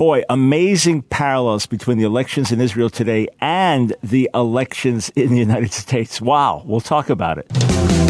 boy, amazing parallels between the elections in Israel today and the elections in the United States. Wow, we'll talk about it.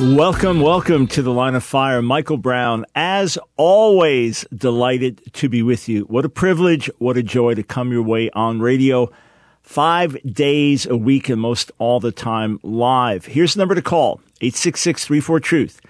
Welcome, welcome to the line of fire. Michael Brown, as always, delighted to be with you. What a privilege, what a joy to come your way on radio five days a week and most all the time live. Here's the number to call 866 34 Truth,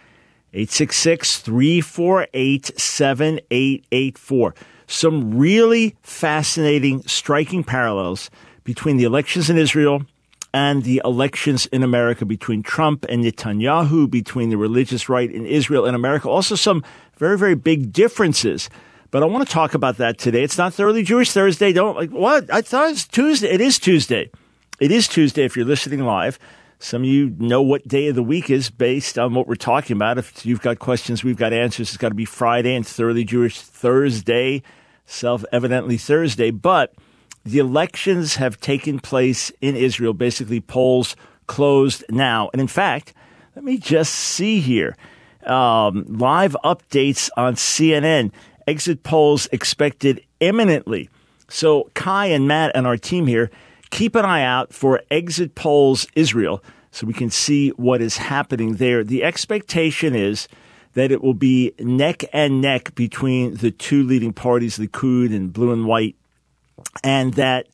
866 348 7884. Some really fascinating, striking parallels between the elections in Israel and the elections in America between Trump and Netanyahu, between the religious right in Israel and America. Also, some very, very big differences. But I want to talk about that today. It's not Thoroughly Jewish Thursday. Don't like what? I thought it's Tuesday. It is Tuesday. It is Tuesday if you're listening live. Some of you know what day of the week is based on what we're talking about. If you've got questions, we've got answers. It's got to be Friday and Thoroughly Jewish Thursday, self evidently Thursday. But the elections have taken place in Israel, basically, polls closed now. And in fact, let me just see here um, live updates on CNN. Exit polls expected imminently. So, Kai and Matt and our team here, keep an eye out for exit polls Israel so we can see what is happening there. The expectation is that it will be neck and neck between the two leading parties, Likud and Blue and White and that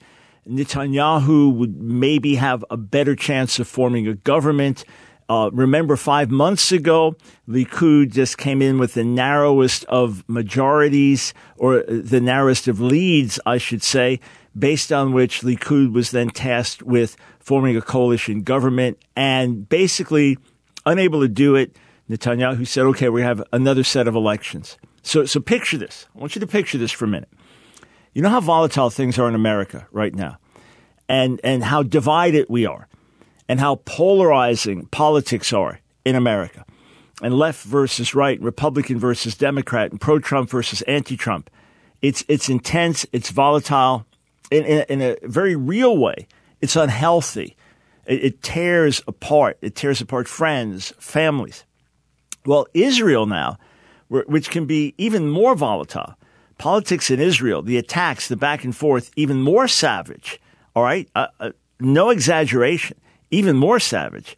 Netanyahu would maybe have a better chance of forming a government. Uh, remember, five months ago, Likud just came in with the narrowest of majorities, or the narrowest of leads, I should say, based on which Likud was then tasked with forming a coalition government and basically unable to do it. Netanyahu said, okay, we have another set of elections. So, so picture this. I want you to picture this for a minute. You know how volatile things are in America right now, and and how divided we are, and how polarizing politics are in America, and left versus right, Republican versus Democrat, and pro-Trump versus anti-Trump. It's it's intense. It's volatile, in in, in a very real way. It's unhealthy. It, it tears apart. It tears apart friends, families. Well, Israel now, which can be even more volatile politics in Israel, the attacks, the back and forth, even more savage. All right, uh, uh, no exaggeration, even more savage.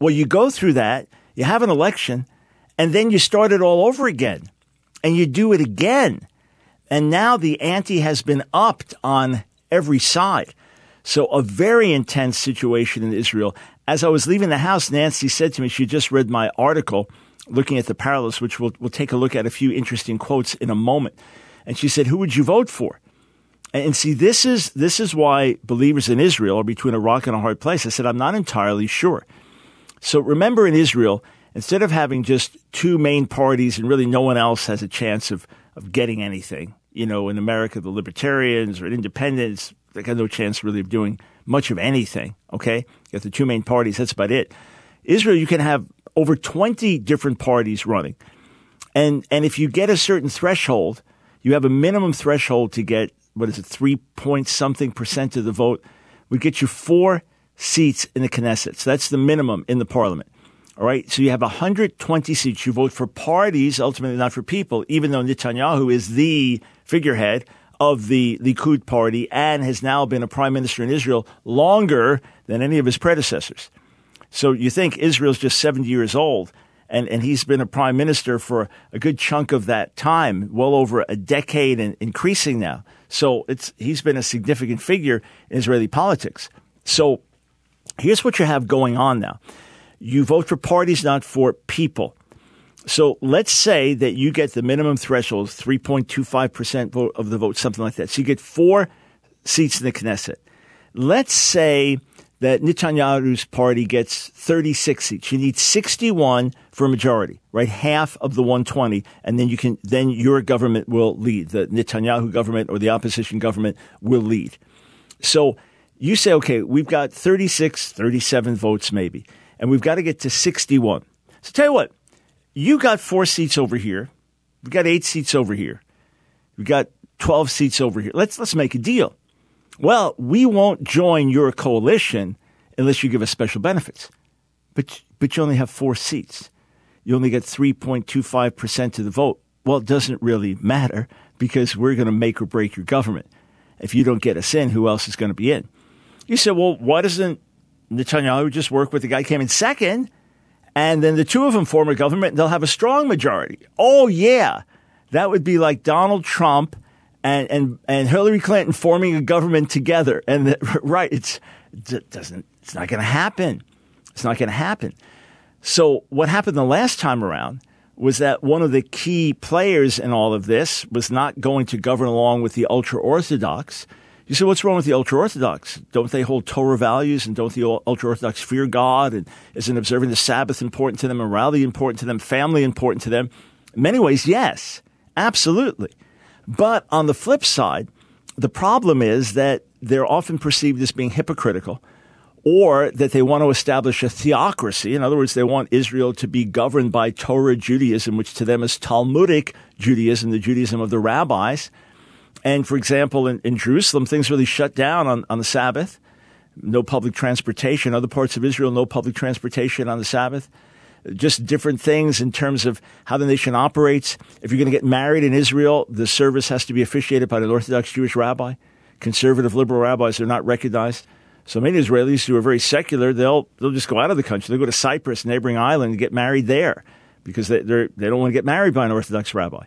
Well, you go through that, you have an election, and then you start it all over again, and you do it again, and now the ante has been upped on every side. So a very intense situation in Israel. As I was leaving the house, Nancy said to me, she just read my article looking at the parallels, which we'll, we'll take a look at a few interesting quotes in a moment. And she said, Who would you vote for? And see, this is, this is why believers in Israel are between a rock and a hard place. I said, I'm not entirely sure. So remember in Israel, instead of having just two main parties and really no one else has a chance of, of getting anything, you know, in America, the libertarians or independents, they got no chance really of doing much of anything. Okay. You got the two main parties. That's about it. Israel, you can have over 20 different parties running. And, and if you get a certain threshold, you have a minimum threshold to get, what is it, three point something percent of the vote, would get you four seats in the Knesset. So that's the minimum in the parliament. All right. So you have 120 seats. You vote for parties, ultimately not for people, even though Netanyahu is the figurehead of the Likud party and has now been a prime minister in Israel longer than any of his predecessors. So you think Israel's just 70 years old, and, and he's been a prime minister for a good chunk of that time, well over a decade and increasing now. So it's, he's been a significant figure in Israeli politics. So here's what you have going on now. You vote for parties, not for people. So let's say that you get the minimum threshold, 3.25% vote of the vote, something like that. So you get four seats in the Knesset. Let's say that Netanyahu's party gets 36 seats. You need 61 for a majority, right? Half of the 120, and then you can then your government will lead. The Netanyahu government or the opposition government will lead. So you say, okay, we've got 36, 37 votes maybe, and we've got to get to 61. So tell you what, you got four seats over here. We got eight seats over here. We got 12 seats over here. Let's let's make a deal. Well, we won't join your coalition unless you give us special benefits. But but you only have four seats. You only get 3.25% of the vote. Well, it doesn't really matter because we're going to make or break your government. If you don't get us in, who else is going to be in? You said, well, why doesn't Netanyahu just work with the guy who came in second? And then the two of them form a government, they'll have a strong majority. Oh, yeah. That would be like Donald Trump and, and, and Hillary Clinton forming a government together. And the, right, it's, it doesn't, it's not going to happen. It's not going to happen. So what happened the last time around was that one of the key players in all of this was not going to govern along with the ultra orthodox. You say, what's wrong with the ultra orthodox? Don't they hold Torah values and don't the ultra orthodox fear God? And isn't observing the Sabbath important to them, morality important to them, family important to them? In many ways, yes, absolutely. But on the flip side, the problem is that they're often perceived as being hypocritical or that they want to establish a theocracy. In other words, they want Israel to be governed by Torah Judaism, which to them is Talmudic Judaism, the Judaism of the rabbis. And for example, in, in Jerusalem, things really shut down on, on the Sabbath. No public transportation. Other parts of Israel, no public transportation on the Sabbath. Just different things in terms of how the nation operates. If you're going to get married in Israel, the service has to be officiated by an Orthodox Jewish rabbi. Conservative liberal rabbis are not recognized. So many Israelis who are very secular, they'll they'll just go out of the country. They'll go to Cyprus, neighboring island, and get married there because they they don't want to get married by an Orthodox rabbi.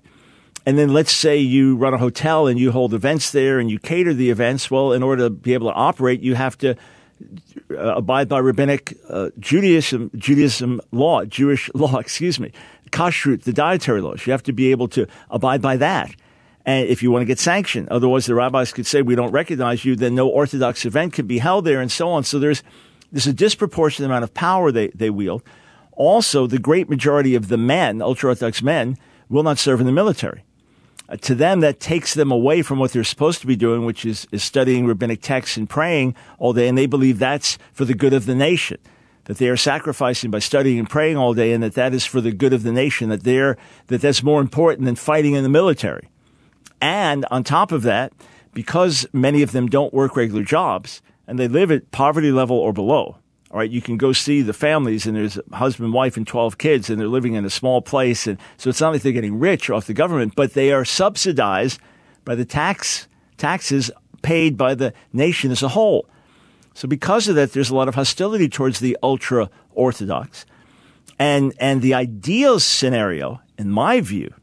And then let's say you run a hotel and you hold events there and you cater the events. Well, in order to be able to operate, you have to abide by rabbinic uh, Judaism, Judaism law, Jewish law, excuse me, kashrut, the dietary laws. You have to be able to abide by that and if you want to get sanctioned. Otherwise, the rabbis could say, we don't recognize you, then no Orthodox event can be held there and so on. So there's, there's a disproportionate amount of power they, they wield. Also, the great majority of the men, ultra-Orthodox men, will not serve in the military. To them, that takes them away from what they're supposed to be doing, which is, is studying rabbinic texts and praying all day. And they believe that's for the good of the nation that they are sacrificing by studying and praying all day and that that is for the good of the nation, that they're, that that's more important than fighting in the military. And on top of that, because many of them don't work regular jobs and they live at poverty level or below, all right, you can go see the families and there's a husband, wife, and 12 kids and they're living in a small place. And so it's not like they're getting rich off the government, but they are subsidized by the tax, taxes paid by the nation as a whole. So because of that, there's a lot of hostility towards the ultra orthodox. And, and the ideal scenario, in my view,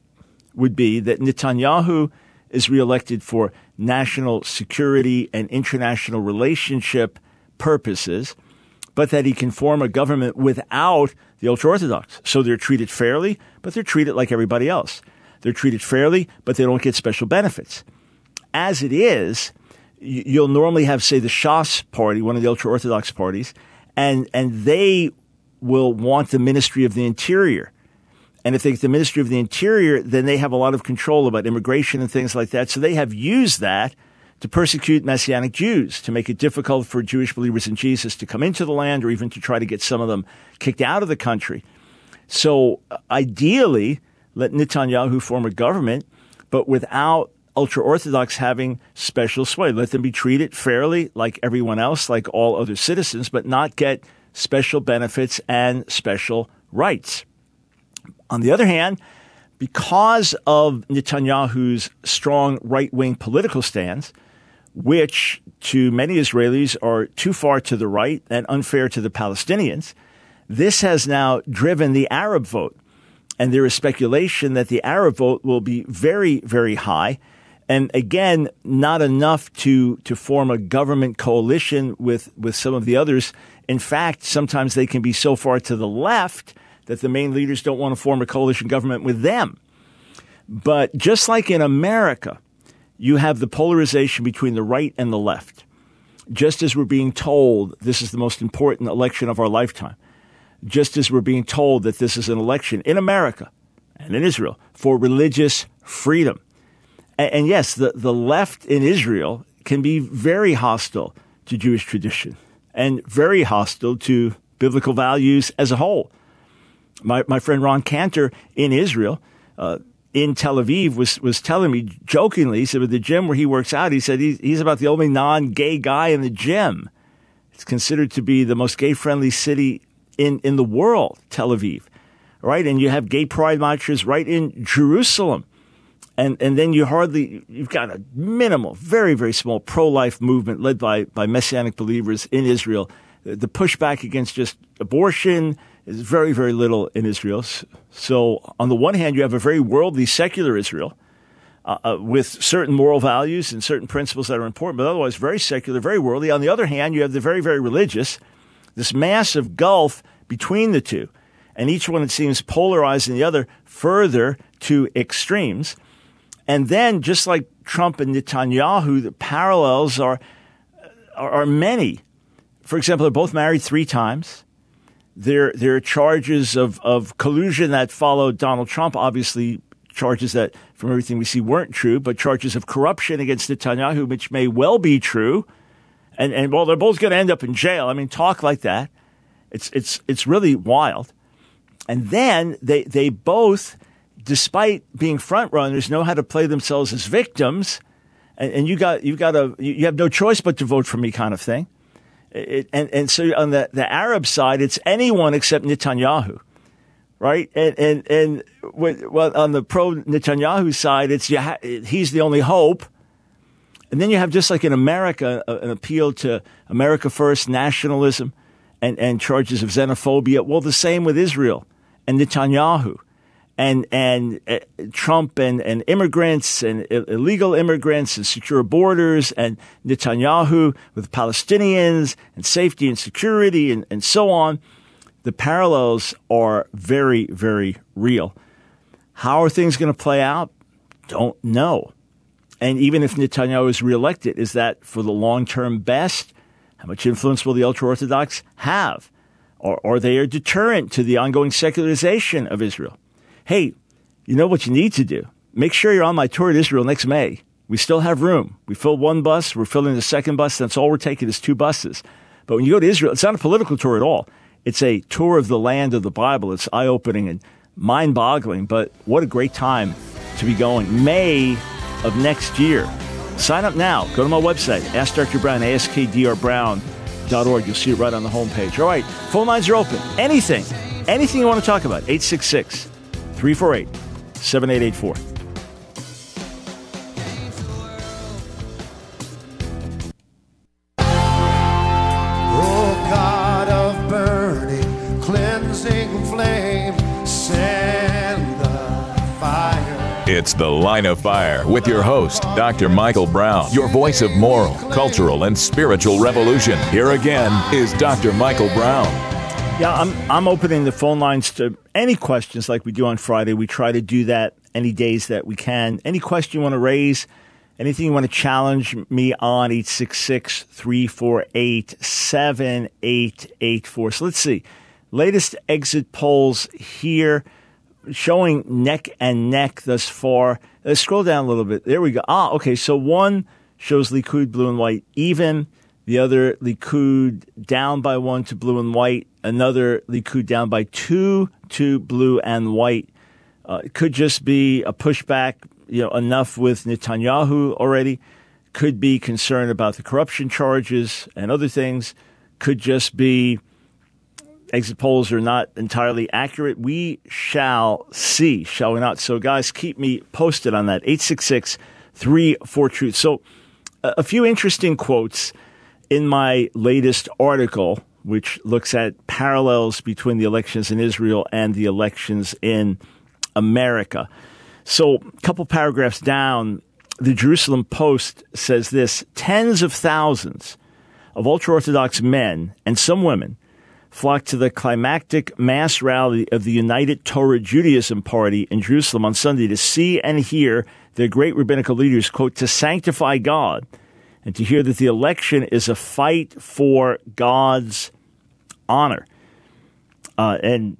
would be that Netanyahu is reelected for national security and international relationship purposes, but that he can form a government without the ultra Orthodox. So they're treated fairly, but they're treated like everybody else. They're treated fairly, but they don't get special benefits. As it is, you'll normally have, say, the Shas party, one of the ultra Orthodox parties, and, and they will want the Ministry of the Interior. And if they get the Ministry of the Interior, then they have a lot of control about immigration and things like that. So they have used that to persecute Messianic Jews, to make it difficult for Jewish believers in Jesus to come into the land or even to try to get some of them kicked out of the country. So uh, ideally, let Netanyahu form a government, but without ultra Orthodox having special sway. Let them be treated fairly like everyone else, like all other citizens, but not get special benefits and special rights. On the other hand, because of Netanyahu's strong right wing political stance, which to many Israelis are too far to the right and unfair to the Palestinians, this has now driven the Arab vote. And there is speculation that the Arab vote will be very, very high. And again, not enough to, to form a government coalition with, with some of the others. In fact, sometimes they can be so far to the left that the main leaders don't want to form a coalition government with them. But just like in America, you have the polarization between the right and the left. just as we're being told this is the most important election of our lifetime, just as we're being told that this is an election in America and in Israel for religious freedom. And, and yes, the, the left in Israel can be very hostile to Jewish tradition and very hostile to biblical values as a whole. My, my friend Ron Cantor in Israel, uh, in Tel Aviv, was, was telling me jokingly, he said, at the gym where he works out, he said he's, he's about the only non gay guy in the gym. It's considered to be the most gay friendly city in, in the world, Tel Aviv, right? And you have gay pride marches right in Jerusalem. And, and then you hardly, you've got a minimal, very, very small pro life movement led by, by messianic believers in Israel. The pushback against just abortion is very, very little in Israel. So, on the one hand, you have a very worldly, secular Israel uh, uh, with certain moral values and certain principles that are important, but otherwise very secular, very worldly. On the other hand, you have the very, very religious, this massive gulf between the two. And each one, it seems, polarizing the other further to extremes. And then, just like Trump and Netanyahu, the parallels are, are, are many. For example, they're both married three times. There, there are charges of, of collusion that followed Donald Trump, obviously charges that, from everything we see, weren't true, but charges of corruption against Netanyahu, which may well be true. And, and well, they're both going to end up in jail. I mean, talk like that. It's, it's, it's really wild. And then they, they both despite being front runners, know how to play themselves as victims, and, and you got you got a you have no choice but to vote for me, kind of thing. It, and and so on the the Arab side, it's anyone except Netanyahu, right? And and and well, on the pro Netanyahu side, it's he's the only hope. And then you have just like in America, an appeal to America first, nationalism, and, and charges of xenophobia. Well, the same with Israel and Netanyahu and and uh, Trump and, and immigrants and illegal immigrants and secure borders and Netanyahu with Palestinians and safety and security and, and so on. The parallels are very, very real. How are things going to play out? Don't know. And even if Netanyahu is reelected, is that for the long term best? How much influence will the ultra Orthodox have? Or are they a deterrent to the ongoing secularization of Israel? Hey, you know what you need to do? Make sure you're on my tour to Israel next May. We still have room. We filled one bus. We're filling the second bus. That's all we're taking is two buses. But when you go to Israel, it's not a political tour at all. It's a tour of the land of the Bible. It's eye opening and mind boggling. But what a great time to be going. May of next year. Sign up now. Go to my website, Ask Dr. Brown, askdrbrown.org. You'll see it right on the homepage. All right, phone lines are open. Anything, anything you want to talk about, 866 348 7884. It's The Line of Fire with your host, Dr. Michael Brown, your voice of moral, cultural, and spiritual revolution. Here again is Dr. Michael Brown. Yeah, I'm I'm opening the phone lines to any questions like we do on Friday. We try to do that any days that we can. Any question you want to raise, anything you want to challenge me on, 866 348 7884. So let's see. Latest exit polls here showing neck and neck thus far. Let's scroll down a little bit. There we go. Ah, okay. So one shows Likud blue and white even. The other Likud down by one to blue and white. Another Likud down by two to blue and white. Uh, it could just be a pushback, you know, enough with Netanyahu already. Could be concern about the corruption charges and other things. Could just be exit polls are not entirely accurate. We shall see, shall we not? So, guys, keep me posted on that. 866 34 Truth. So, a few interesting quotes in my latest article, which looks at parallels between the elections in Israel and the elections in America. So, a couple paragraphs down, the Jerusalem Post says this tens of thousands of ultra Orthodox men and some women flocked to the climactic mass rally of the United Torah Judaism Party in Jerusalem on Sunday to see and hear their great rabbinical leaders, quote, to sanctify God and to hear that the election is a fight for God's honor. Uh, and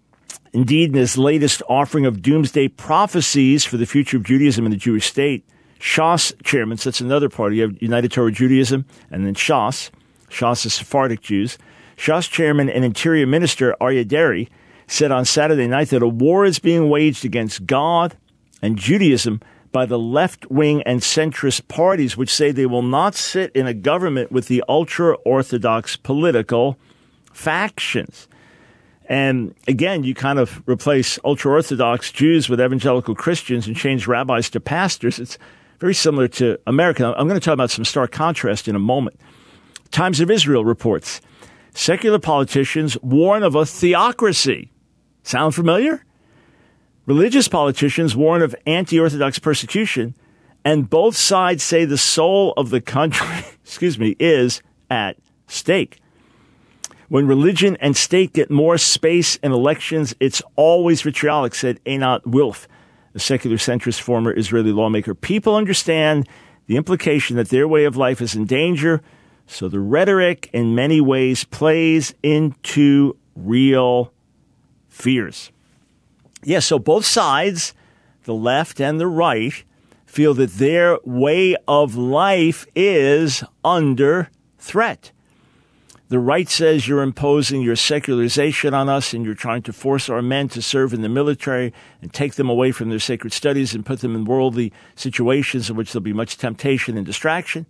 indeed, in his latest offering of doomsday prophecies for the future of Judaism and the Jewish state, Shas chairman, so that's another party. Have United Torah Judaism and then Shas. Shas is Sephardic Jews. Shas chairman and interior minister Aryeh Deri said on Saturday night that a war is being waged against God and Judaism by the left wing and centrist parties, which say they will not sit in a government with the ultra Orthodox political factions. And again, you kind of replace ultra Orthodox Jews with evangelical Christians and change rabbis to pastors. It's very similar to America. I'm going to talk about some stark contrast in a moment. Times of Israel reports secular politicians warn of a theocracy. Sound familiar? Religious politicians warn of anti Orthodox persecution, and both sides say the soul of the country, excuse me, is at stake. When religion and state get more space in elections, it's always vitriolic, said Einat Wilf, a secular centrist former Israeli lawmaker. People understand the implication that their way of life is in danger, so the rhetoric in many ways plays into real fears. Yes, yeah, so both sides, the left and the right, feel that their way of life is under threat. The right says you're imposing your secularization on us and you're trying to force our men to serve in the military and take them away from their sacred studies and put them in worldly situations in which there'll be much temptation and distraction.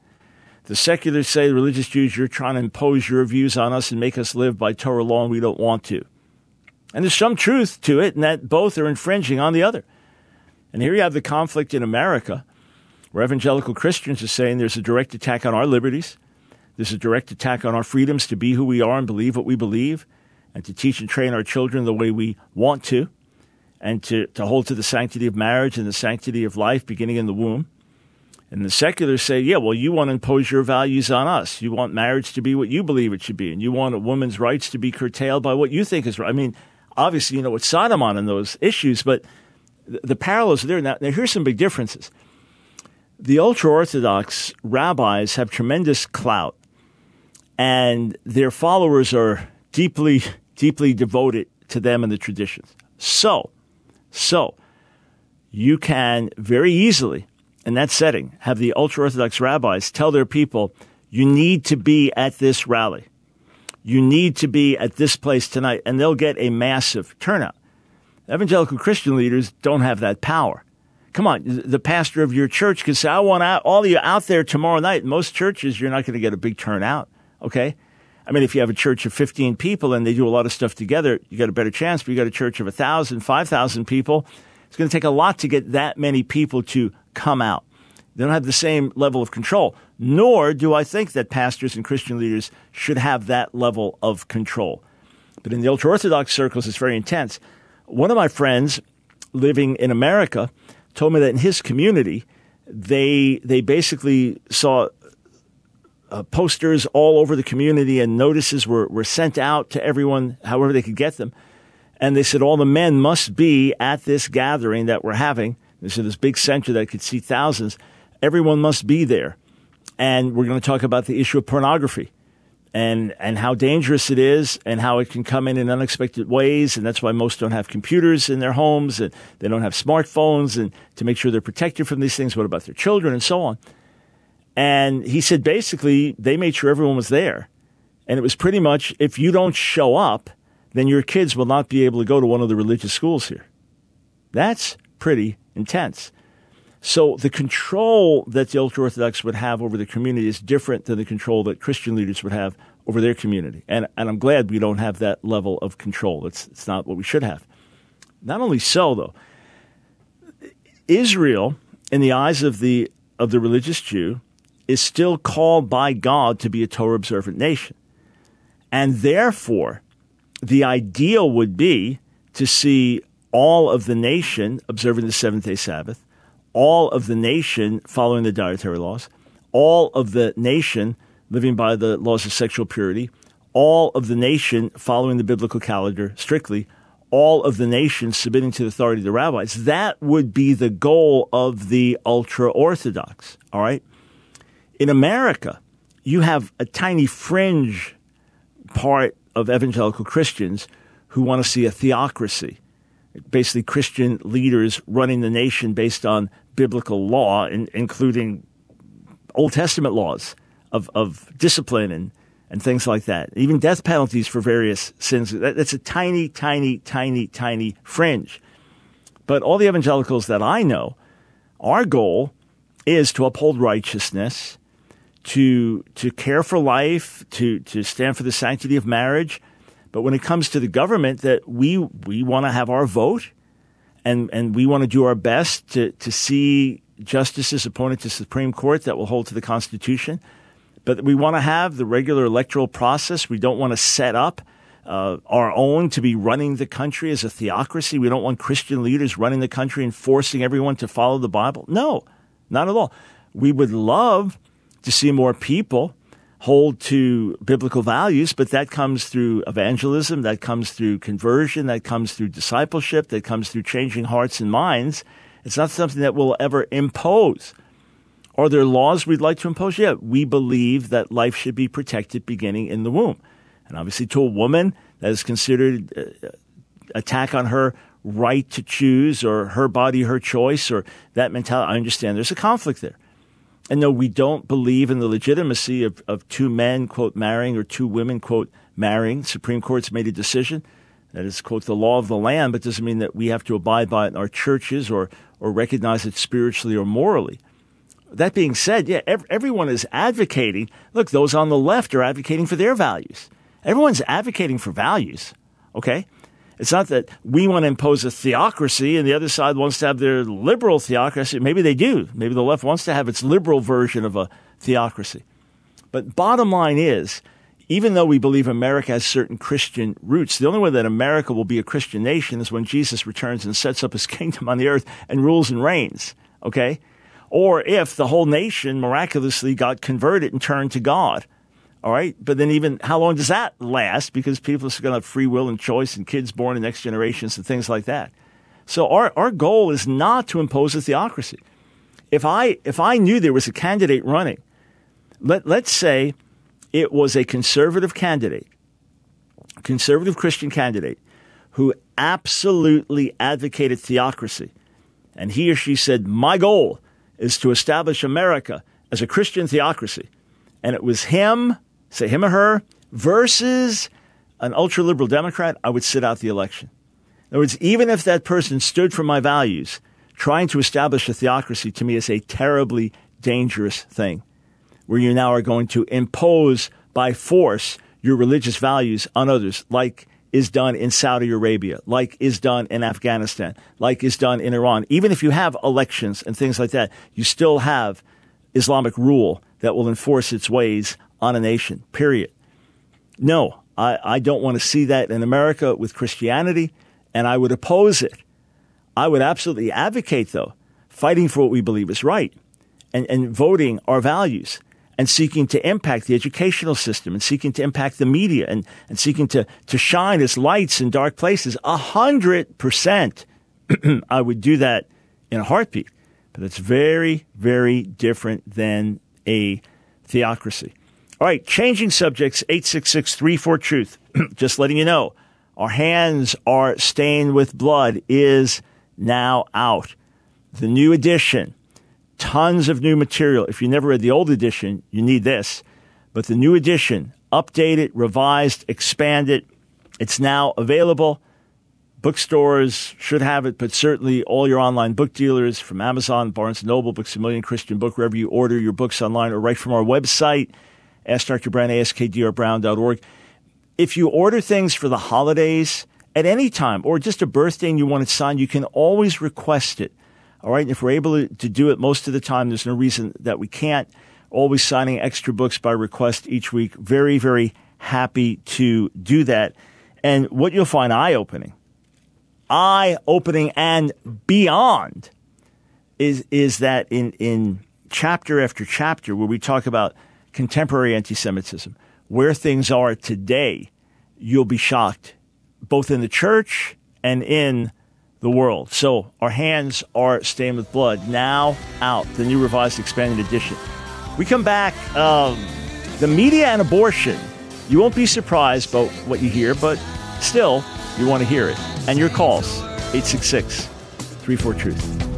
The seculars say, religious Jews, you're trying to impose your views on us and make us live by Torah law and we don't want to. And there's some truth to it, and that both are infringing on the other. And here you have the conflict in America, where evangelical Christians are saying there's a direct attack on our liberties this is a direct attack on our freedoms to be who we are and believe what we believe, and to teach and train our children the way we want to, and to, to hold to the sanctity of marriage and the sanctity of life beginning in the womb. And the seculars say, yeah, well, you want to impose your values on us. You want marriage to be what you believe it should be, and you want a woman's rights to be curtailed by what you think is right. I mean, obviously, you know what's Sodom on in those issues, but the, the parallels are there. Now, now, here's some big differences. The ultra Orthodox rabbis have tremendous clout and their followers are deeply, deeply devoted to them and the traditions. So, so you can very easily, in that setting, have the ultra Orthodox rabbis tell their people, you need to be at this rally. You need to be at this place tonight, and they'll get a massive turnout. Evangelical Christian leaders don't have that power. Come on, the pastor of your church can say, I want all of you out there tomorrow night. Most churches, you're not going to get a big turnout. Okay. I mean, if you have a church of 15 people and they do a lot of stuff together, you got a better chance. But you got a church of 1,000, 5,000 people. It's going to take a lot to get that many people to come out. They don't have the same level of control. Nor do I think that pastors and Christian leaders should have that level of control. But in the ultra Orthodox circles, it's very intense. One of my friends living in America told me that in his community, they they basically saw uh, posters all over the community and notices were, were sent out to everyone, however they could get them. And they said all the men must be at this gathering that we're having. They said this big center that could see thousands. Everyone must be there. And we're going to talk about the issue of pornography and, and how dangerous it is and how it can come in in unexpected ways. And that's why most don't have computers in their homes and they don't have smartphones and to make sure they're protected from these things. What about their children and so on? And he said basically they made sure everyone was there. And it was pretty much if you don't show up, then your kids will not be able to go to one of the religious schools here. That's pretty intense. So the control that the ultra Orthodox would have over the community is different than the control that Christian leaders would have over their community. And, and I'm glad we don't have that level of control. It's, it's not what we should have. Not only so, though, Israel, in the eyes of the, of the religious Jew, is still called by God to be a Torah observant nation. And therefore, the ideal would be to see all of the nation observing the seventh day Sabbath, all of the nation following the dietary laws, all of the nation living by the laws of sexual purity, all of the nation following the biblical calendar strictly, all of the nation submitting to the authority of the rabbis. That would be the goal of the ultra Orthodox. All right. In America, you have a tiny fringe part of evangelical Christians who want to see a theocracy, basically Christian leaders running the nation based on biblical law, in, including Old Testament laws of, of discipline and, and things like that. Even death penalties for various sins. That, that's a tiny, tiny, tiny, tiny fringe. But all the evangelicals that I know, our goal is to uphold righteousness, to to care for life, to to stand for the sanctity of marriage. But when it comes to the government, that we we want to have our vote, and and we want to do our best to to see justices appointed to Supreme Court that will hold to the Constitution. But we want to have the regular electoral process. We don't want to set up uh, our own to be running the country as a theocracy. We don't want Christian leaders running the country and forcing everyone to follow the Bible. No, not at all. We would love to see more people hold to biblical values, but that comes through evangelism, that comes through conversion, that comes through discipleship, that comes through changing hearts and minds. It's not something that we'll ever impose. Are there laws we'd like to impose? Yeah, we believe that life should be protected beginning in the womb. And obviously, to a woman, that is considered uh, attack on her right to choose or her body, her choice, or that mentality. I understand there's a conflict there. And no, we don't believe in the legitimacy of, of two men, quote, marrying or two women, quote, marrying. Supreme Court's made a decision that is, quote, the law of the land, but doesn't mean that we have to abide by it in our churches or, or recognize it spiritually or morally. That being said, yeah, ev- everyone is advocating. Look, those on the left are advocating for their values. Everyone's advocating for values, okay? It's not that we want to impose a theocracy and the other side wants to have their liberal theocracy. Maybe they do. Maybe the left wants to have its liberal version of a theocracy. But bottom line is, even though we believe America has certain Christian roots, the only way that America will be a Christian nation is when Jesus returns and sets up his kingdom on the earth and rules and reigns. Okay? Or if the whole nation miraculously got converted and turned to God. All right. But then even how long does that last? Because people are going to have free will and choice and kids born in next generations and things like that. So our, our goal is not to impose a theocracy. If I, if I knew there was a candidate running, let, let's say it was a conservative candidate, conservative Christian candidate who absolutely advocated theocracy. And he or she said, my goal is to establish America as a Christian theocracy. And it was him say him or her, versus an ultra liberal Democrat, I would sit out the election. In other words, even if that person stood for my values, trying to establish a theocracy to me is a terribly dangerous thing, where you now are going to impose by force your religious values on others, like is done in Saudi Arabia, like is done in Afghanistan, like is done in Iran. Even if you have elections and things like that, you still have Islamic rule that will enforce its ways on a nation, period. No, I, I don't want to see that in America with Christianity, and I would oppose it. I would absolutely advocate, though, fighting for what we believe is right and, and voting our values and seeking to impact the educational system and seeking to impact the media and, and seeking to, to shine as lights in dark places. A hundred percent. I would do that in a heartbeat. But it's very, very different than a theocracy. All right, changing subjects, 866 34 Truth. Just letting you know, our hands are stained with blood is now out. The new edition, tons of new material. If you never read the old edition, you need this. But the new edition, updated, revised, expanded, it's now available. Bookstores should have it, but certainly all your online book dealers from Amazon, Barnes & Noble, Books A Million, Christian Book, wherever you order your books online or right from our website – Ask Dr. Brown, askdrbrown.org. If you order things for the holidays at any time or just a birthday and you want it signed, you can always request it. All right. And if we're able to do it most of the time, there's no reason that we can't. Always signing extra books by request each week. Very, very happy to do that. And what you'll find eye opening, eye opening and beyond is, is that in, in chapter after chapter where we talk about contemporary anti Semitism, where things are today, you'll be shocked, both in the church and in the world. So our hands are stained with blood. Now out, the new revised expanded edition. We come back. Um, The media and abortion. You won't be surprised by what you hear, but still, you want to hear it. And your calls, 866 34 Truth.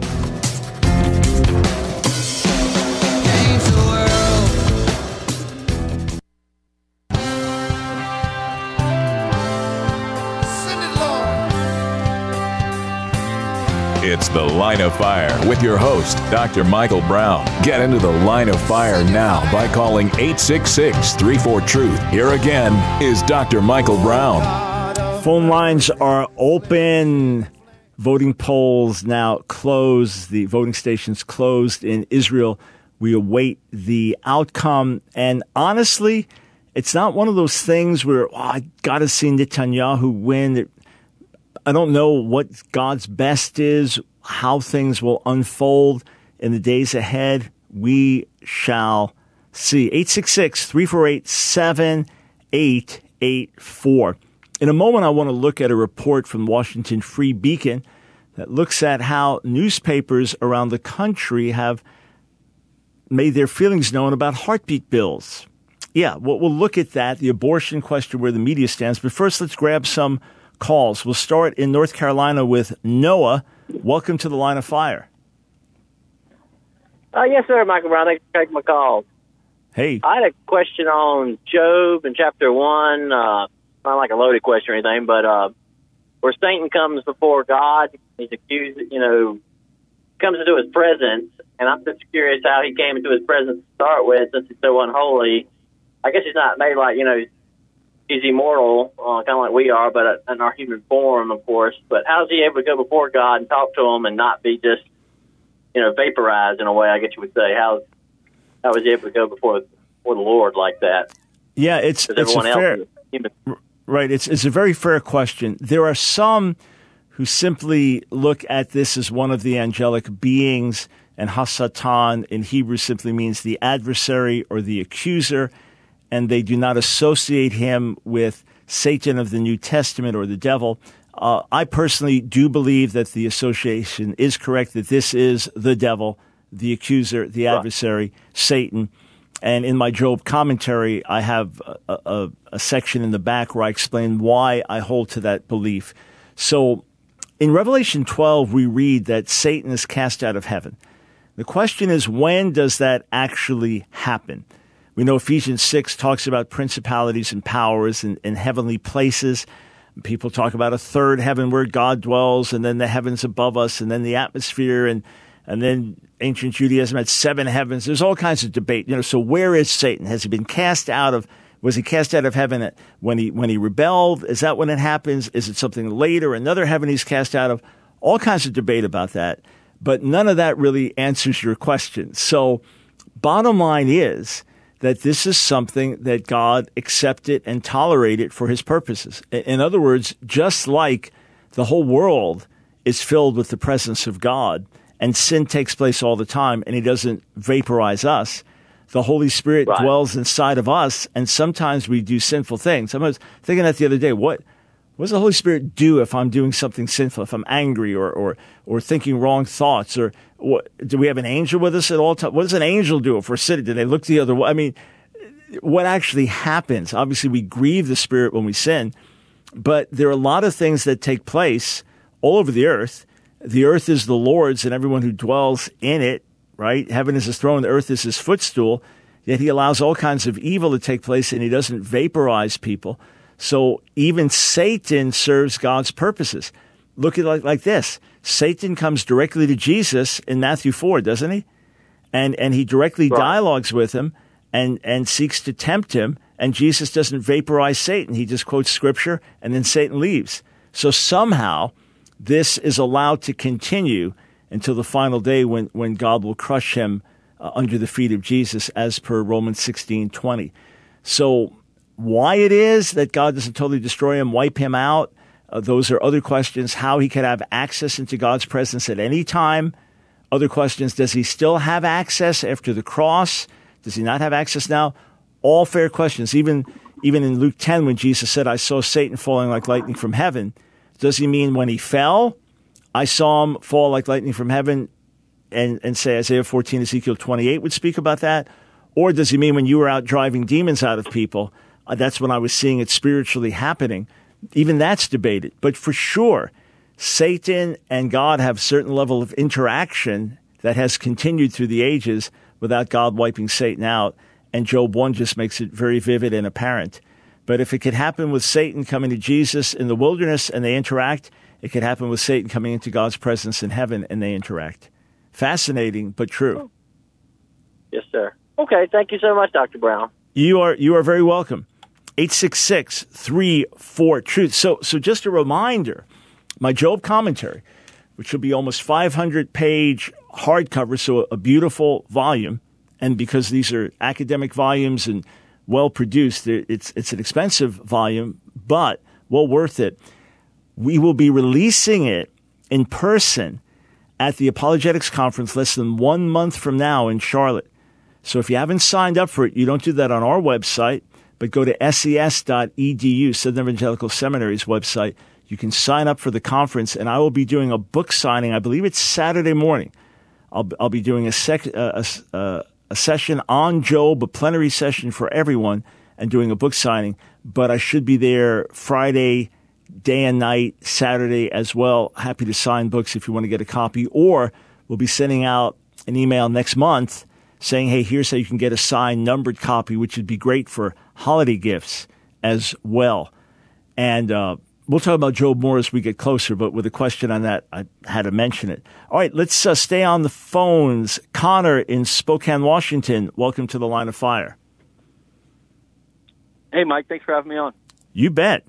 The Line of Fire with your host, Dr. Michael Brown. Get into the line of fire now by calling 866 34 Truth. Here again is Dr. Michael Brown. Phone lines are open. Voting polls now closed. The voting stations closed in Israel. We await the outcome. And honestly, it's not one of those things where oh, I got to see Netanyahu win. I don't know what God's best is, how things will unfold in the days ahead. We shall see. 866 348 7884. In a moment, I want to look at a report from Washington Free Beacon that looks at how newspapers around the country have made their feelings known about heartbeat bills. Yeah, we'll, we'll look at that, the abortion question, where the media stands. But first, let's grab some calls. We'll start in North Carolina with Noah. Welcome to the line of fire. Uh, yes, sir, Michael Brown. Thanks for taking my call. Hey. I had a question on Job in chapter 1. Uh, not like a loaded question or anything, but uh, where Satan comes before God, he's accused, you know, comes into his presence. And I'm just curious how he came into his presence to start with, since he's so unholy. I guess he's not made like, you know, he's immortal, uh, kind of like we are, but in our human form, of course. But how is he able to go before God and talk to him and not be just, you know, vaporized in a way? I guess you would say. How how was he able to go before before the Lord like that? Yeah, it's it's a fair, right. It's it's a very fair question. There are some who simply look at this as one of the angelic beings, and Hasatan in Hebrew simply means the adversary or the accuser and they do not associate him with Satan of the New Testament or the devil. Uh, I personally do believe that the association is correct, that this is the devil, the accuser, the adversary. Satan. And in my Job commentary, I have a, a, a, section in the back where I explain why I hold to that belief. So in Revelation 12, we read that Satan is cast out of heaven. The question is, when does that actually happen? We know Ephesians 6 talks about principalities and powers in, in heavenly places. People talk about a third heaven where God dwells, and then the heavens above us, and then the atmosphere, and and then ancient Judaism had seven heavens. There's all kinds of debate. You know, so where is Satan? Has he been cast out of? Was he cast out of heaven when he when he rebelled? Is that when it happens? Is it something later? Another heaven he's cast out of? All kinds of debate about that, but none of that really answers your question. So, bottom line is that this is something that God accepted and tolerated for his purposes. In other words, just like the whole world is filled with the presence of God and sin takes place all the time and he doesn't vaporize us, the Holy Spirit right. dwells inside of us and sometimes we do sinful things. I was thinking that the other day, what what does the Holy Spirit do if I'm doing something sinful, if I'm angry or, or, or thinking wrong thoughts? Or what, do we have an angel with us at all times? What does an angel do if we're sitting? Do they look the other way? I mean, what actually happens? Obviously, we grieve the Spirit when we sin, but there are a lot of things that take place all over the earth. The earth is the Lord's and everyone who dwells in it, right? Heaven is his throne, the earth is his footstool. Yet he allows all kinds of evil to take place and he doesn't vaporize people. So even Satan serves God's purposes. Look at it like, like this. Satan comes directly to Jesus in Matthew 4, doesn't he? And, and he directly right. dialogues with him and, and seeks to tempt him. And Jesus doesn't vaporize Satan. He just quotes scripture and then Satan leaves. So somehow this is allowed to continue until the final day when, when God will crush him uh, under the feet of Jesus as per Romans 16, 20. So why it is that God doesn't totally destroy him, wipe him out, uh, those are other questions. How he could have access into God's presence at any time. Other questions. Does he still have access after the cross? Does he not have access now? All fair questions. Even, even in Luke 10, when Jesus said, I saw Satan falling like lightning from heaven, does he mean when he fell? I saw him fall like lightning from heaven and, and say Isaiah 14, Ezekiel 28 would speak about that? Or does he mean when you were out driving demons out of people, uh, that's when I was seeing it spiritually happening? Even that's debated. But for sure, Satan and God have certain level of interaction that has continued through the ages without God wiping Satan out. And Job 1 just makes it very vivid and apparent. But if it could happen with Satan coming to Jesus in the wilderness and they interact, it could happen with Satan coming into God's presence in heaven and they interact. Fascinating, but true. Yes, sir. Okay, thank you so much, Dr. Brown. You are you are very welcome. 866 truth. So so just a reminder, my Job commentary, which will be almost 500 page hardcover, so a beautiful volume, and because these are academic volumes and well produced, it's it's an expensive volume, but well worth it. We will be releasing it in person at the Apologetics Conference less than one month from now in Charlotte. So if you haven't signed up for it, you don't do that on our website, but go to ses.edu, Southern Evangelical Seminary's website. You can sign up for the conference, and I will be doing a book signing. I believe it's Saturday morning. I'll, I'll be doing a, sec, uh, a, uh, a session on Job, a plenary session for everyone, and doing a book signing. But I should be there Friday, day and night, Saturday as well. Happy to sign books if you want to get a copy. Or we'll be sending out an email next month saying, hey, here's how you can get a signed numbered copy, which would be great for holiday gifts as well. And uh, we'll talk about Job more as we get closer, but with a question on that, I had to mention it. All right, let's uh, stay on the phones. Connor in Spokane, Washington, welcome to the line of fire. Hey, Mike, thanks for having me on. You bet.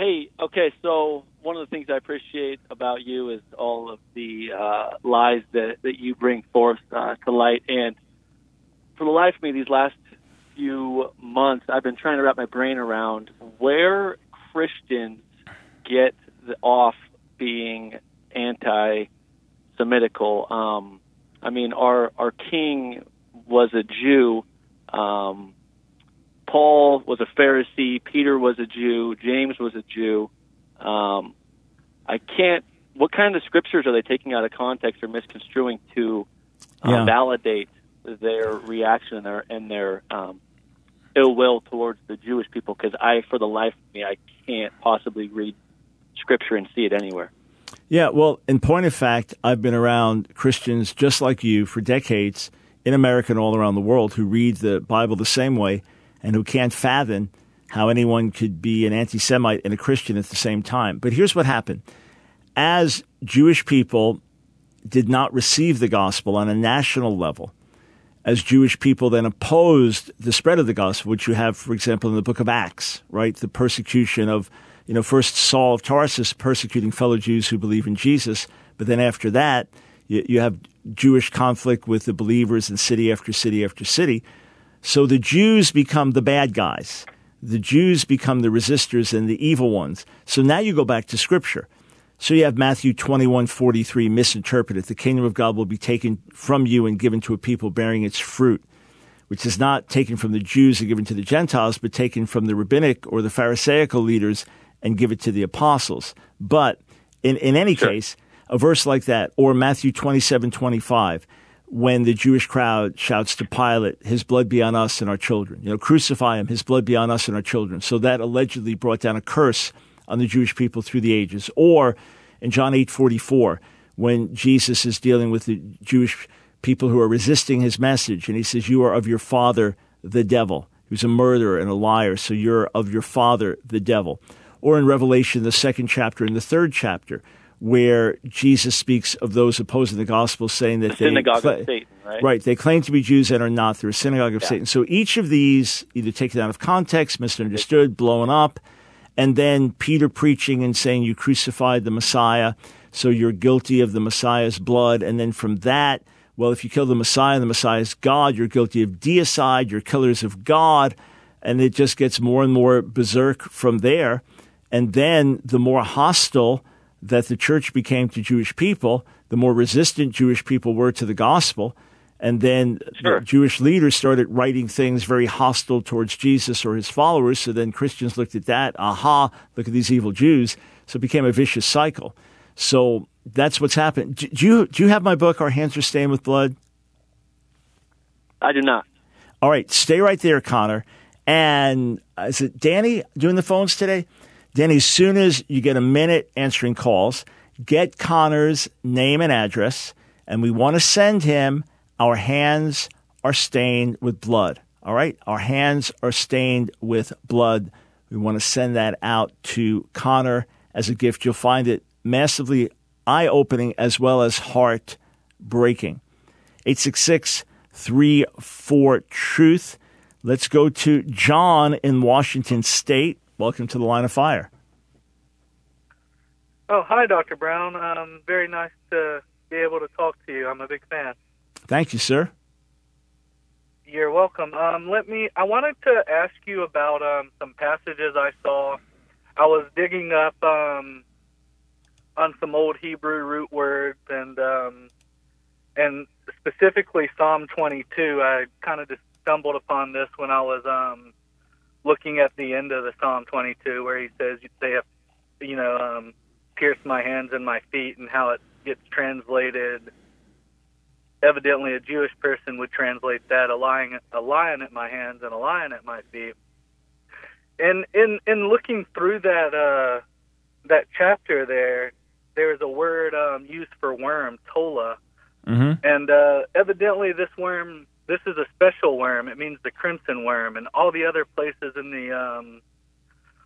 Hey, okay, so one of the things I appreciate about you is all of the uh, lies that, that you bring forth uh, to light. And for the life of me, these last few months, I've been trying to wrap my brain around where Christians get the, off being anti-Semitical. Um, I mean, our our king was a Jew. Um, Paul was a Pharisee, Peter was a Jew, James was a Jew. Um, I can't. What kind of scriptures are they taking out of context or misconstruing to uh, yeah. validate their reaction and their and their um, ill will towards the Jewish people? Because I, for the life of me, I can't possibly read scripture and see it anywhere. Yeah, well, in point of fact, I've been around Christians just like you for decades in America and all around the world who read the Bible the same way and who can't fathom how anyone could be an anti Semite and a Christian at the same time. But here's what happened as Jewish people did not receive the gospel on a national level, as Jewish people then opposed the spread of the gospel, which you have, for example, in the book of Acts, right? The persecution of, you know, first Saul of Tarsus persecuting fellow Jews who believe in Jesus, but then after that, you, you have Jewish conflict with the believers in city after city after city. So the Jews become the bad guys. The Jews become the resistors and the evil ones. So now you go back to Scripture. So you have Matthew 21, 43 misinterpreted. The kingdom of God will be taken from you and given to a people bearing its fruit, which is not taken from the Jews and given to the Gentiles, but taken from the rabbinic or the Pharisaical leaders and give it to the apostles. But in, in any sure. case, a verse like that, or Matthew 27, 25, when the Jewish crowd shouts to Pilate, his blood be on us and our children. You know, crucify him, his blood be on us and our children. So that allegedly brought down a curse on the Jewish people through the ages. Or in John 8:44, when Jesus is dealing with the Jewish people who are resisting his message, and he says, You are of your father, the devil, who's a murderer and a liar, so you're of your father, the devil. Or in Revelation, the second chapter and the third chapter, where Jesus speaks of those opposing the gospel, saying that the they synagogue cl- of Satan, right? Right, they claim to be Jews and are not. They're a synagogue of yeah. Satan. So each of these either taken out of context, misunderstood, blown up, and then Peter preaching and saying you crucified the Messiah, so you're guilty of the Messiah's blood, and then from that. Well, if you kill the Messiah, the Messiah is God. You're guilty of deicide. You're killers of God. And it just gets more and more berserk from there. And then the more hostile that the church became to Jewish people, the more resistant Jewish people were to the gospel. And then sure. Jewish leaders started writing things very hostile towards Jesus or his followers. So then Christians looked at that, aha, look at these evil Jews. So it became a vicious cycle. So that's what's happened. Do you, do you have my book, Our Hands Are Stained with Blood? I do not. All right, stay right there, Connor. And uh, is it Danny doing the phones today? Danny, as soon as you get a minute answering calls, get Connor's name and address, and we want to send him our hands are stained with blood. All right, our hands are stained with blood. We want to send that out to Connor as a gift. You'll find it massively eye opening as well as heart breaking. 866 34 Truth. Let's go to John in Washington State. Welcome to the line of fire. Oh, hi, Dr. Brown. Um, very nice to be able to talk to you. I'm a big fan. Thank you, sir. You're welcome. Um, let me. I wanted to ask you about um, some passages I saw. I was digging up um, on some old Hebrew root words and um, and specifically Psalm 22. I kind of just stumbled upon this when I was um, looking at the end of the Psalm 22, where he says they have, you know, um, pierced my hands and my feet, and how it gets translated evidently a Jewish person would translate that a lion a lion at my hands and a lion at my feet. And in in looking through that uh, that chapter there, there's a word um, used for worm, tola, mm-hmm. and uh, evidently this worm this is a special worm. It means the crimson worm, and all the other places in the um,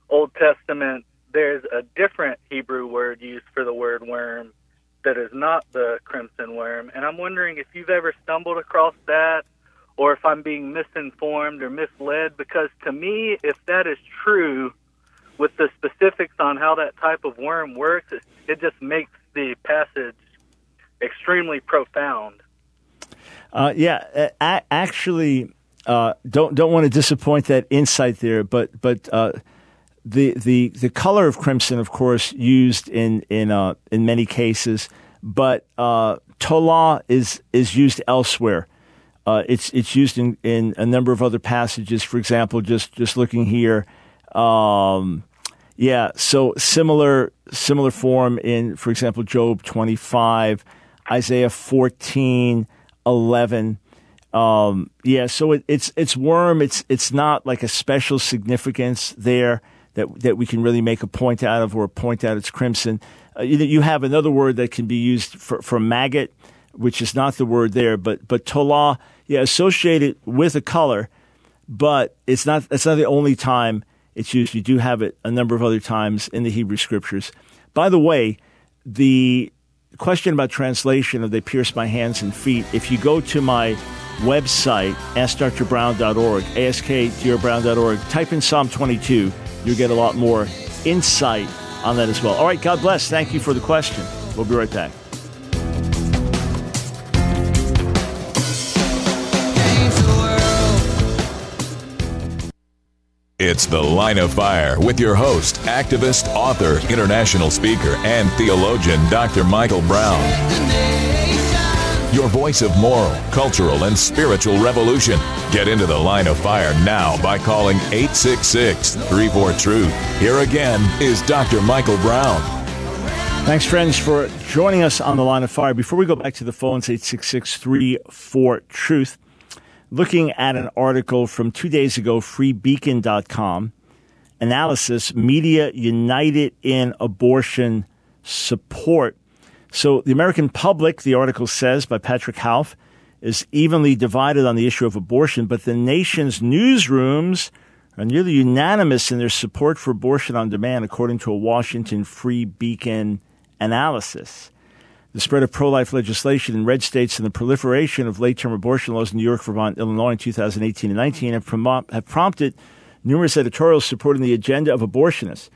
Old Testament there's a different Hebrew word used for the word worm that is not the crimson worm. And I'm wondering if you've ever stumbled across that or if I'm being misinformed or misled, because to me, if that is true, with the specifics on how that type of worm works, it, it just makes the passage extremely profound. Uh, yeah, a- actually, uh, don't don't want to disappoint that insight there, but but uh, the the the color of crimson, of course, used in in uh, in many cases, but uh, tola is is used elsewhere. Uh, it's it's used in, in a number of other passages. For example, just just looking here, um, yeah. So similar similar form in, for example, Job twenty five, Isaiah 14, 11. Um, yeah, so it, it's it's worm. It's it's not like a special significance there that that we can really make a point out of or point out it's crimson. Uh, you, you, have another word that can be used for, for maggot, which is not the word there, but but tola, yeah, associated with a color, but it's not. That's not the only time it's used. You do have it a number of other times in the Hebrew scriptures. By the way, the question about translation of "They pierced my hands and feet." If you go to my website, askdrbrown.org, askdrbrown.org, type in Psalm 22 you'll get a lot more insight on that as well. All right, God bless. Thank you for the question. We'll be right back. It's The Line of Fire with your host, activist, author, international speaker, and theologian, Dr. Michael Brown your voice of moral, cultural, and spiritual revolution. Get into the line of fire now by calling 866 34 Truth. Here again is Dr. Michael Brown. Thanks, friends, for joining us on the line of fire. Before we go back to the phones, 866 34 Truth, looking at an article from two days ago, freebeacon.com analysis Media United in Abortion Support. So the American public, the article says by Patrick Hauf, is evenly divided on the issue of abortion, but the nation's newsrooms are nearly unanimous in their support for abortion on demand, according to a Washington Free Beacon analysis. The spread of pro life legislation in red states and the proliferation of late term abortion laws in New York, Vermont, Illinois in 2018 and 19 have, prom- have prompted numerous editorials supporting the agenda of abortionists.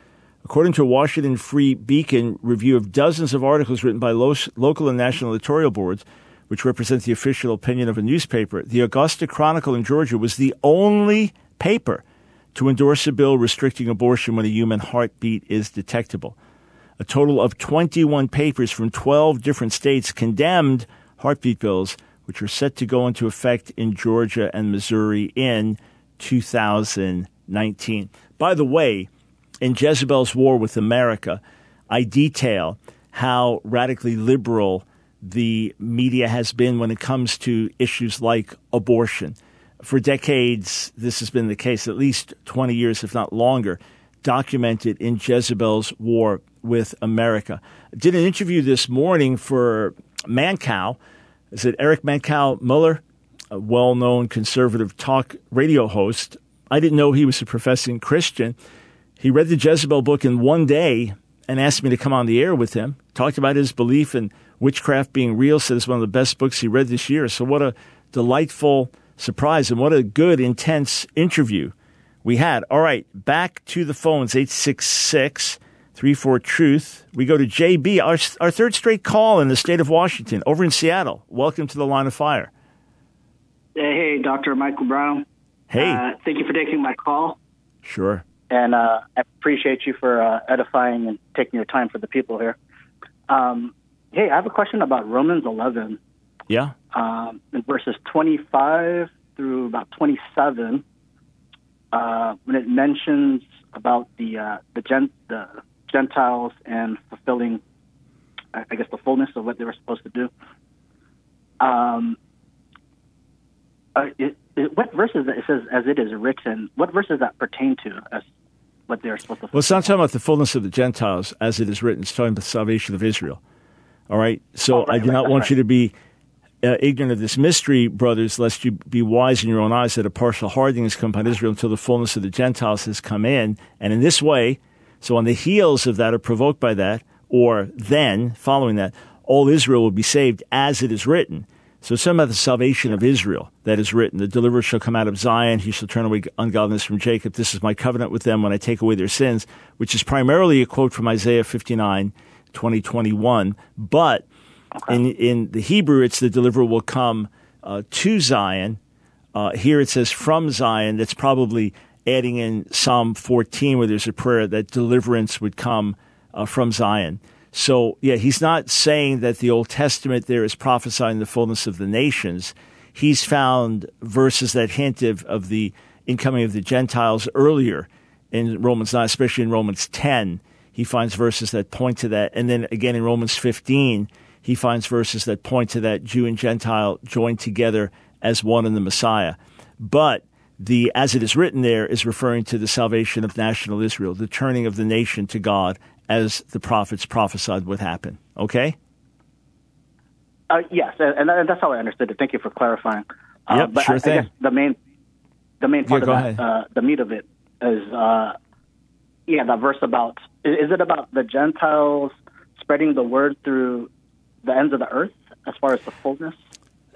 According to a Washington Free Beacon review of dozens of articles written by lo- local and national editorial boards, which represent the official opinion of a newspaper, the Augusta Chronicle in Georgia was the only paper to endorse a bill restricting abortion when a human heartbeat is detectable. A total of 21 papers from 12 different states condemned heartbeat bills, which are set to go into effect in Georgia and Missouri in 2019. By the way, in Jezebel's War with America, I detail how radically liberal the media has been when it comes to issues like abortion. For decades, this has been the case, at least 20 years, if not longer, documented in Jezebel's war with America. Did an interview this morning for Mancow. Is it Erich Mancow Muller, a well known conservative talk radio host? I didn't know he was a professing Christian. He read the Jezebel book in one day and asked me to come on the air with him. Talked about his belief in witchcraft being real. Said it's one of the best books he read this year. So what a delightful surprise and what a good, intense interview we had. All right, back to the phones 866 34 Truth. We go to JB, our, our third straight call in the state of Washington, over in Seattle. Welcome to the line of fire. Hey, Dr. Michael Brown. Hey. Uh, thank you for taking my call. Sure. And uh, I appreciate you for uh, edifying and taking your time for the people here. Um, hey, I have a question about Romans 11. Yeah. Um, in verses 25 through about 27, uh, when it mentions about the uh, the, gen- the Gentiles and fulfilling, I guess, the fullness of what they were supposed to do. Um, uh, it, it, what verses it says as it is written? What verses that pertain to as what they're supposed to? Do well, it's not talking about the fullness of the Gentiles as it is written. It's talking about the salvation of Israel. All right. So Oh, right, I do right, not want right. you to be uh, ignorant of this mystery, brothers, lest you be wise in your own eyes that a partial hardening has come upon Israel until the fullness of the Gentiles has come in. And in this way, so on the heels of that or provoked by that, or then following that, all Israel will be saved as it is written. So some about the salvation of Israel that is written. The deliverer shall come out of Zion. He shall turn away ungodliness from Jacob. This is my covenant with them when I take away their sins, which is primarily a quote from Isaiah 59, 20, 21. But in, in the Hebrew, it's the deliverer will come uh, to Zion. Uh, here it says from Zion. That's probably adding in Psalm 14, where there's a prayer that deliverance would come uh, from Zion. So, yeah, he's not saying that the Old Testament there is prophesying the fullness of the nations. He's found verses that hint of, of the incoming of the Gentiles earlier in Romans 9, especially in Romans 10. He finds verses that point to that. And then again in Romans 15, he finds verses that point to that Jew and Gentile joined together as one in the Messiah. But the as it is written there is referring to the salvation of national Israel, the turning of the nation to God as the prophets prophesied would happen. Okay? Uh, yes, and, and that's how I understood it. Thank you for clarifying. Uh, Yep, but sure I, I thing. guess the main, the main part Yeah, of that, uh, the meat of it is, uh, yeah, the verse about is it about the Gentiles spreading the word through the ends of the earth as far as the fullness?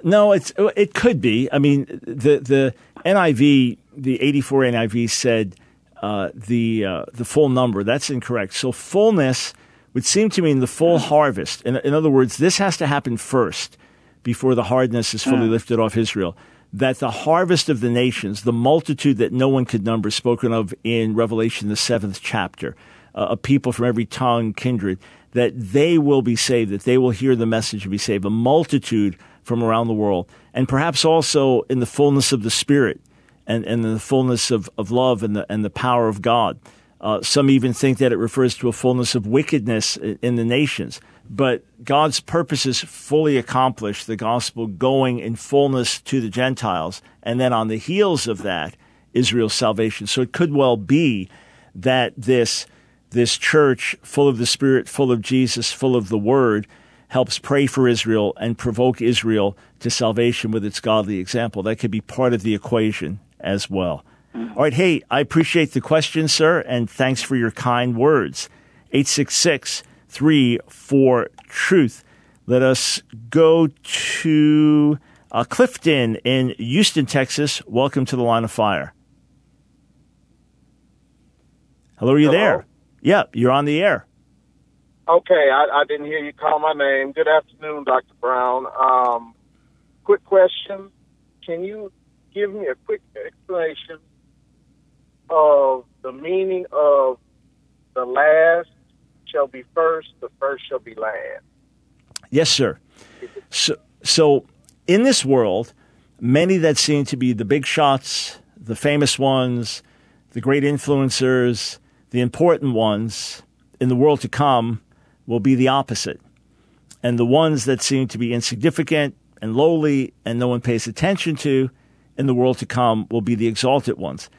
No, it's it could be. I mean, the the NIV, the 84 NIV said uh, the uh, the full number. That's incorrect. So fullness would seem to mean the full harvest. In, in other words, this has to happen first before the hardness is fully lifted off Israel. That the harvest of the nations, the multitude that no one could number, spoken of in Revelation, the seventh chapter, uh, a people from every tongue, kindred, that they will be saved, that they will hear the message and be saved, a multitude from around the world, and perhaps also in the fullness of the Spirit and, and the fullness of, of love and the, and the power of God. Uh, some even think that it refers to a fullness of wickedness in the nations. But God's purpose is fully accomplished, the gospel going in fullness to the Gentiles. And then on the heels of that, Israel's salvation. So it could well be that this, this church, full of the Spirit, full of Jesus, full of the Word, helps pray for Israel and provoke Israel to salvation with its godly example. That could be part of the equation as well. All right. Hey, I appreciate the question, sir, and thanks for your kind words. 866 34 Truth. Let us go to uh, Clifton in Houston, Texas. Welcome to the line of fire. Hello, are you Hello? there? Yeah, you're on the air. Okay, I, I didn't hear you call my name. Good afternoon, Dr. Brown. Um, quick question. Can you give me a quick explanation of the meaning of the last shall be first, the first shall be last? Yes, sir. So, so in this world, many that seem to be the big shots, the famous ones, the great influencers, the important ones in the world to come will be the opposite. and the ones that seem to be insignificant and lowly and no one pays attention to in the world to come will be the exalted ones.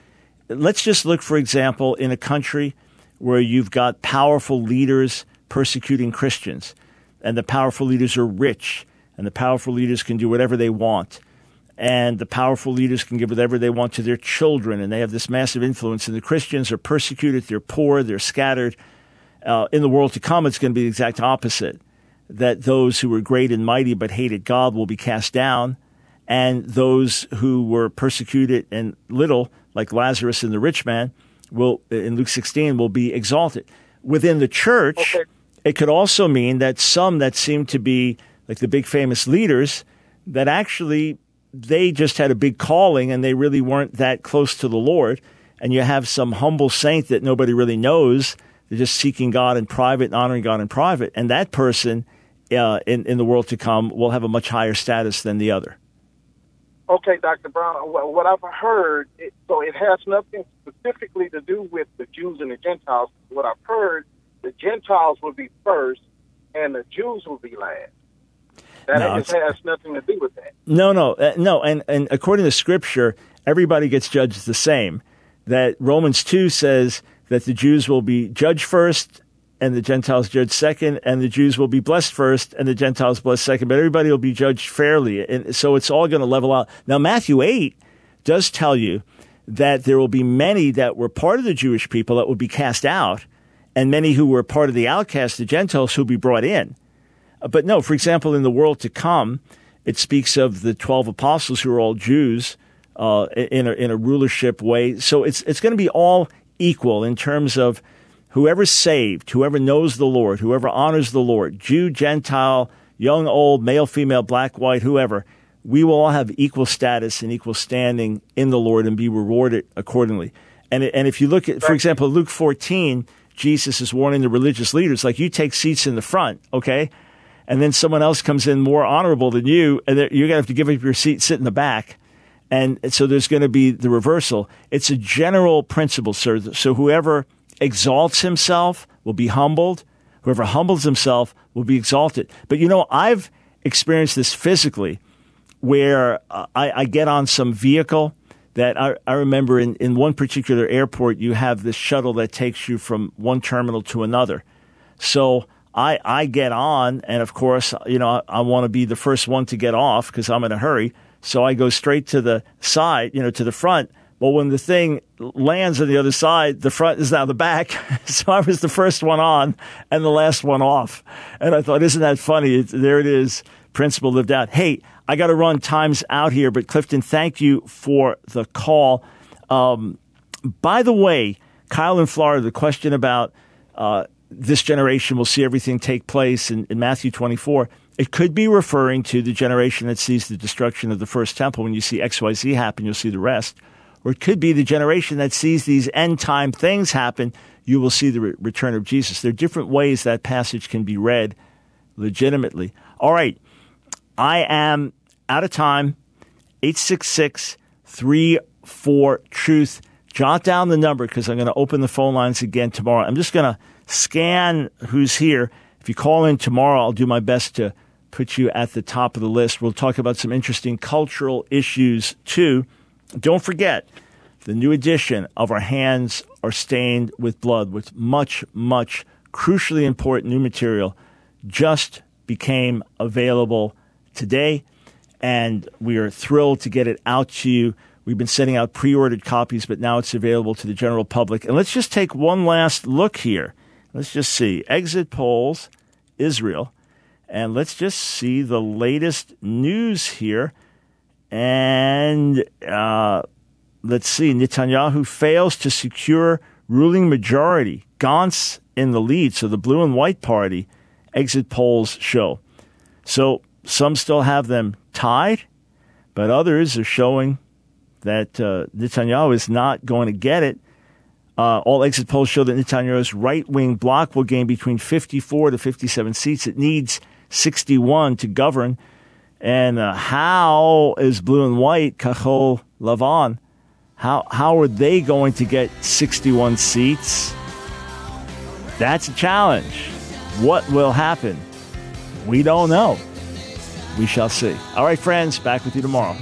Let's just look, for example, in a country where you've got powerful leaders persecuting Christians, and the powerful leaders are rich, and the powerful leaders can do whatever they want, and the powerful leaders can give whatever they want to their children, and they have this massive influence, and the Christians are persecuted, they're poor, they're scattered. Uh, in the world to come, it's going to be the exact opposite that those who were great and mighty but hated God will be cast down, and those who were persecuted and little, like Lazarus and the rich man, will in Luke 16 will be exalted. Within the church, okay. it could also mean that some that seem to be like the big famous leaders that actually they just had a big calling and they really weren't that close to the Lord. And you have some humble saint that nobody really knows. They're just seeking God in private and honoring God in private. And that person uh, in, in the world to come will have a much higher status than the other. Okay, Dr. Brown, what I've heard, it, so it has nothing specifically to do with the Jews and the Gentiles. What I've heard, the Gentiles will be first and the Jews will be last. That no, has nothing to do with that. No, no, uh, no. And, and according to Scripture, everybody gets judged the same. That Romans 2 says that the Jews will be judged first and the Gentiles judged second, and the Jews will be blessed first, and the Gentiles blessed second. But everybody will be judged fairly. And so it's all going to level out. Now, Matthew 8 does tell you that there will be many that were part of the Jewish people that will be cast out, and many who were part of the outcast, the Gentiles, who will be brought in. But no, for example, in the world to come, it speaks of the 12 apostles who are all Jews uh, in, a, in a rulership way. So it's, it's going to be all equal in terms of whoever's saved, whoever knows the Lord, whoever honors the Lord, Jew, Gentile, young, old, male, female, black, white, whoever, we will all have equal status and equal standing in the Lord and be rewarded accordingly. And, and if you look at, for example, Luke 14, Jesus is warning the religious leaders, like you take seats in the front, okay? And then someone else comes in more honorable than you, and you're going to have to give up your seat, sit in the back. And so there's going to be the reversal. It's a general principle, sir. So whoever exalts himself will be humbled. Whoever humbles himself will be exalted. But you know, I've experienced this physically where uh, I, I, get on some vehicle that I, I remember in, in one particular airport, you have this shuttle that takes you from one terminal to another. So I, I get on, and of course, you know, I, I want to be the first one to get off because I'm in a hurry. So I go straight to the side, you know, to the front well, when the thing lands on the other side, the front is now the back. so I was the first one on and the last one off. And I thought, isn't that funny? There it is. Principle lived out. Hey, I got to run. Time's out here. But Clifton, thank you for the call. Um, by the way, Kyle in Florida, the question about uh, this generation will see everything take place in, in Matthew 24 it could be referring to the generation that sees the destruction of the first temple. When you see XYZ happen, you'll see the rest or it could be the generation that sees these end time things happen. You will see the re- return of Jesus. There are different ways that passage can be read legitimately. All right. I am out of time. 866 34 Truth. Jot down the number because I'm going to open the phone lines again tomorrow. I'm just going to scan who's here. If you call in tomorrow, I'll do my best to put you at the top of the list. We'll talk about some interesting cultural issues too. Don't forget the new edition of Our Hands Are Stained with Blood, with much, much crucially important new material, just became available today. And we are thrilled to get it out to you. We've been sending out pre ordered copies, but now it's available to the general public. And let's just take one last look here. Let's just see. Exit polls, Israel. And let's just see the latest news here. And uh, let's see, Netanyahu fails to secure ruling majority. Gantz in the lead, so the blue and white party exit polls show. So some still have them tied, but others are showing that uh, Netanyahu is not going to get it. Uh, all exit polls show that Netanyahu's right wing bloc will gain between 54 to 57 seats. It needs 61 to govern. And uh, how is blue and white, Kahol Lavan, how, how are they going to get 61 seats? That's a challenge. What will happen? We don't know. We shall see. All right, friends, back with you tomorrow.